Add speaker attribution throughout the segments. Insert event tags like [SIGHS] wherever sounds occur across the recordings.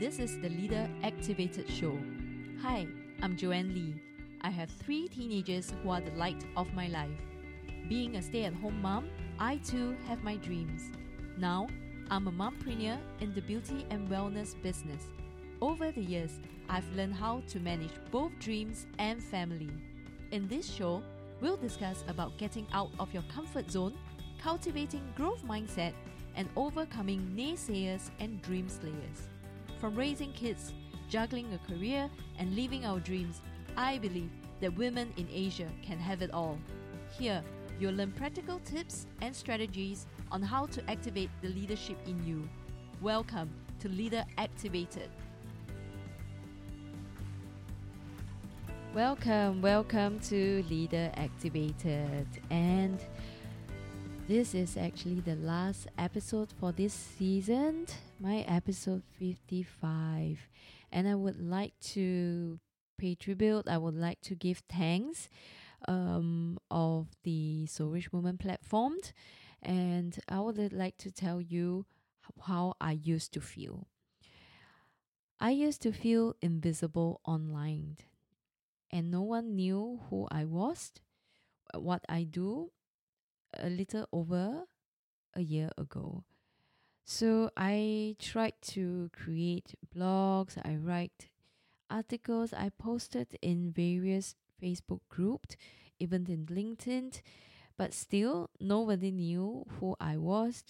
Speaker 1: This is the Leader Activated Show. Hi, I'm Joanne Lee. I have three teenagers who are the light of my life. Being a stay at home mom, I too have my dreams. Now, I'm a mompreneur in the beauty and wellness business. Over the years, I've learned how to manage both dreams and family. In this show, we'll discuss about getting out of your comfort zone, cultivating growth mindset, and overcoming naysayers and dream slayers. From raising kids, juggling a career, and living our dreams, I believe that women in Asia can have it all. Here, you'll learn practical tips and strategies on how to activate the leadership in you. Welcome to Leader Activated. Welcome, welcome to Leader Activated. And this is actually the last episode for this season, my episode 55. And I would like to pay tribute, I would like to give thanks um, of the So Woman platform. And I would like to tell you how I used to feel. I used to feel invisible online and no one knew who I was, what I do, a little over a year ago. So I tried to create blogs, I write articles, I posted in various Facebook groups, even in LinkedIn, but still nobody knew who I was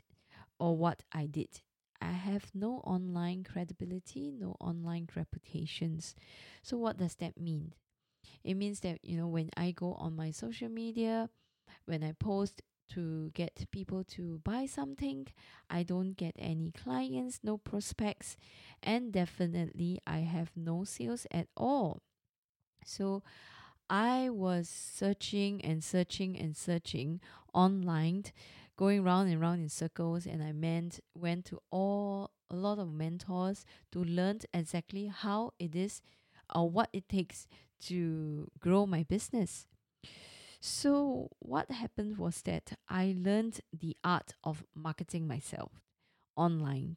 Speaker 1: or what I did. I have no online credibility, no online reputations. So what does that mean? It means that, you know, when I go on my social media, when I post to get people to buy something, I don't get any clients, no prospects, and definitely I have no sales at all. So I was searching and searching and searching online, going round and round in circles, and I meant went to all a lot of mentors to learn exactly how it is or what it takes to grow my business. So, what happened was that I learned the art of marketing myself online,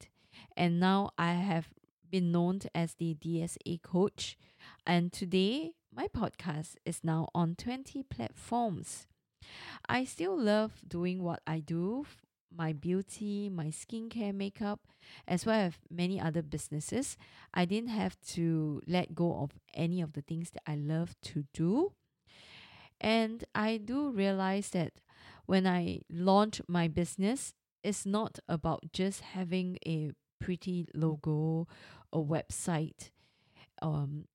Speaker 1: and now I have been known as the DSA coach. And today, my podcast is now on 20 platforms. I still love doing what I do my beauty, my skincare, makeup, as well as many other businesses. I didn't have to let go of any of the things that I love to do. And I do realize that when I launch my business, it's not about just having a pretty logo or website um,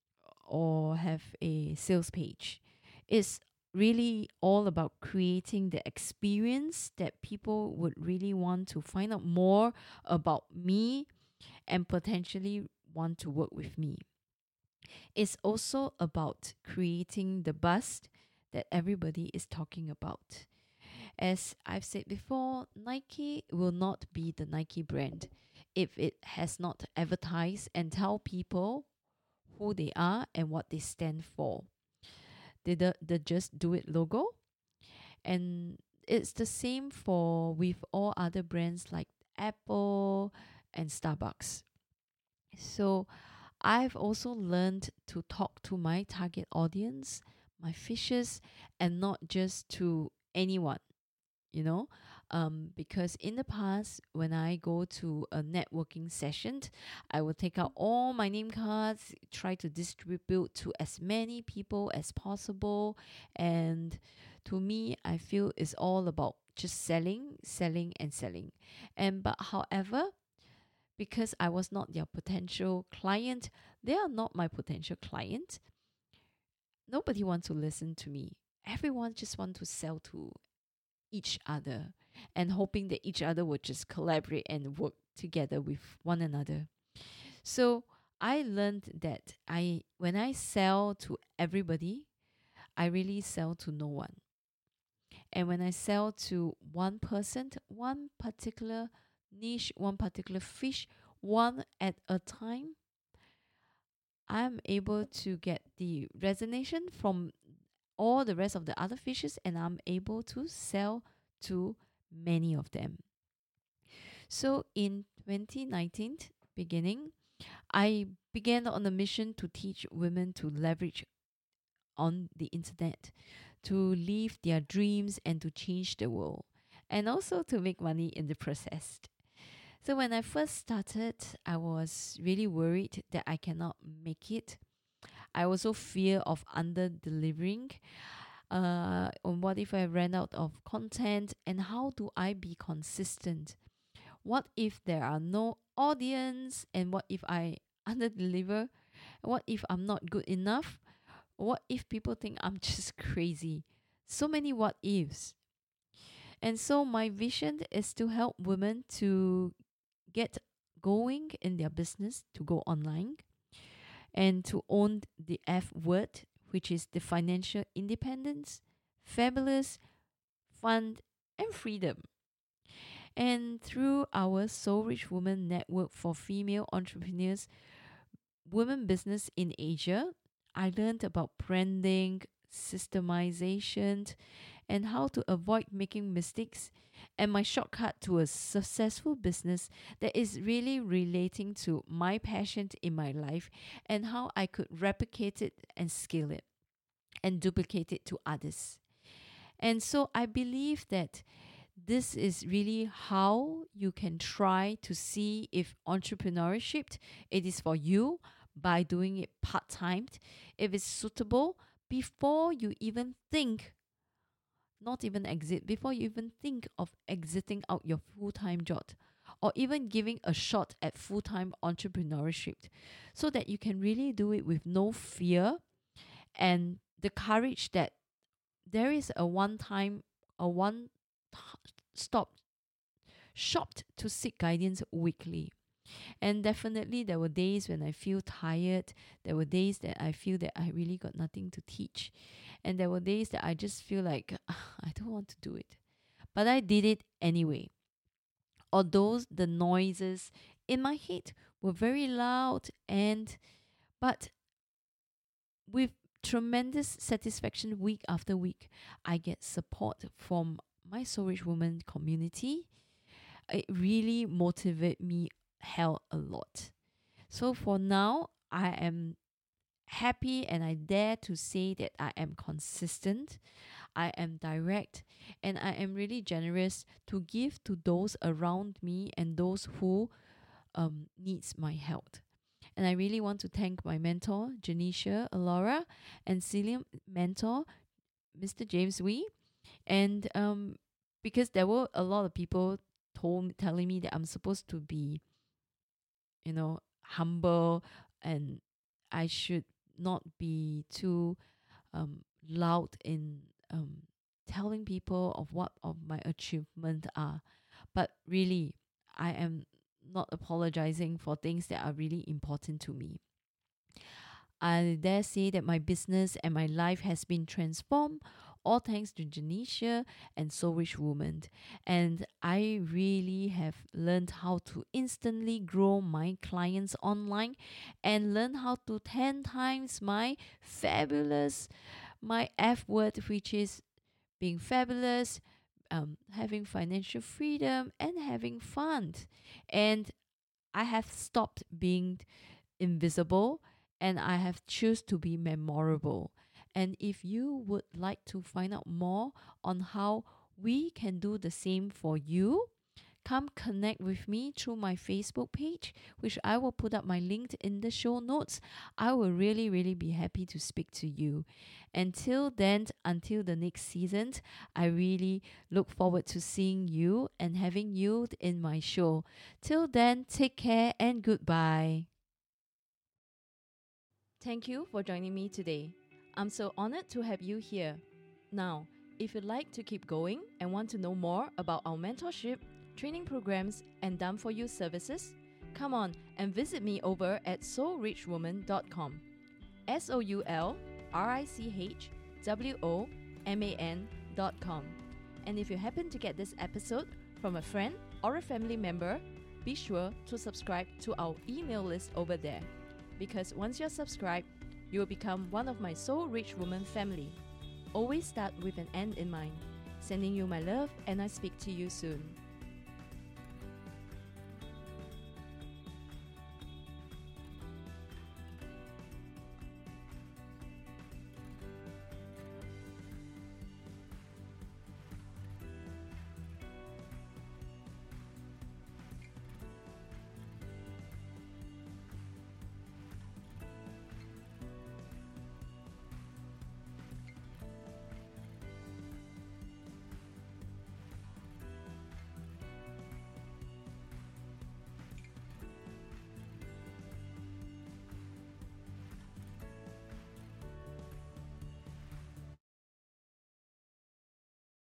Speaker 1: or have a sales page. It's really all about creating the experience that people would really want to find out more about me and potentially want to work with me. It's also about creating the buzz that everybody is talking about. As I've said before, Nike will not be the Nike brand if it has not advertised and tell people who they are and what they stand for the, the Just Do It logo. And it's the same for with all other brands like Apple and Starbucks. So I've also learned to talk to my target audience, my fishes, and not just to anyone you know? Um, because in the past when i go to a networking session i will take out all my name cards try to distribute to as many people as possible. And to me i feel it's all about just selling selling and selling. And but however because i was not their potential client they are not my potential client nobody wants to listen to me everyone just want to sell to each other and hoping that each other would just collaborate and work together with one another. So I learned that I when I sell to everybody, I really sell to no one. And when I sell to one person, one particular niche, one particular fish, one at a time, I'm able to get the resonation from all the rest of the other fishes and I'm able to sell to many of them. So in 2019 beginning, I began on a mission to teach women to leverage on the internet, to live their dreams and to change the world, and also to make money in the process. So when I first started, I was really worried that I cannot make it. I also fear of under delivering. Uh, on what if I ran out of content and how do I be consistent? What if there are no audience and what if I [LAUGHS] under deliver? What if I'm not good enough? What if people think I'm [LAUGHS] just crazy? So many what ifs. And so my vision is to help women to get going in their business, to go online, and to own the F word, which is the financial independence, fabulous, fun, and freedom. And through our Soul Rich Woman Network for female entrepreneurs, women business in Asia, I learned about branding, systemization, and how to avoid making mistakes, and my shortcut to a successful business that is really relating to my passion in my life and how I could replicate it and scale it and duplicate it to others. And so I believe that this is really how you can try to see if entrepreneurship it is for you by doing it part-time if it's suitable before you even think not even exit before you even think of exiting out your full-time job or even giving a shot at full-time entrepreneurship so that you can really do it with no fear and the courage that there is a one time a one stop shop to seek guidance weekly. And definitely, there were days when I feel tired. There were days that I feel that I really got nothing to teach. And there were days that I just feel like [SIGHS] I don't want to do it. But I did it anyway. Although the noises in my head were very loud and but with tremendous satisfaction week after week, I get support from my Soul Rich Woman community, it really motivated me hell a lot. So for now, I am happy and I dare to say that I am consistent, I am direct, and I am really generous to give to those around me and those who um, needs my help. And I really want to thank my mentor, Janisha Alora, and Celium mentor, Mr. James Wee, and um, because there were a lot of people told telling me that I'm supposed to be, you know, humble and I should not be too um, loud in um, telling people of what of my achievements are. But really, I am not apologizing for things that are really important to me. I dare say that my business and my life has been transformed all thanks to Janisha and Soul Rich Woman. And I really have learned how to instantly grow my clients online and learn how to 10 times my fabulous, my F word, which is being fabulous, um, having financial freedom, and having fun. And I have stopped being invisible and I have choose to be memorable. And if you would like to find out more on how we can do the same for you, come connect with me through my Facebook page, which I will put up my link in the show notes. I will really, really be happy to speak to you. Until then, until the next season, I really look forward to seeing you and having you in my show. Till then, take care and goodbye. Thank you for joining me today. I'm so honored to have you here. Now, if you'd like to keep going and want to know more about our mentorship, training programs, and done for you services, come on and visit me over at soulrichwoman.com. S O U L R I C H W O M A N.com. And if you happen to get this episode from a friend or a family member, be sure to subscribe to our email list over there. Because once you're subscribed, you will become one of my soul rich woman family. Always start with an end in mind. Sending you my love, and I speak to you soon.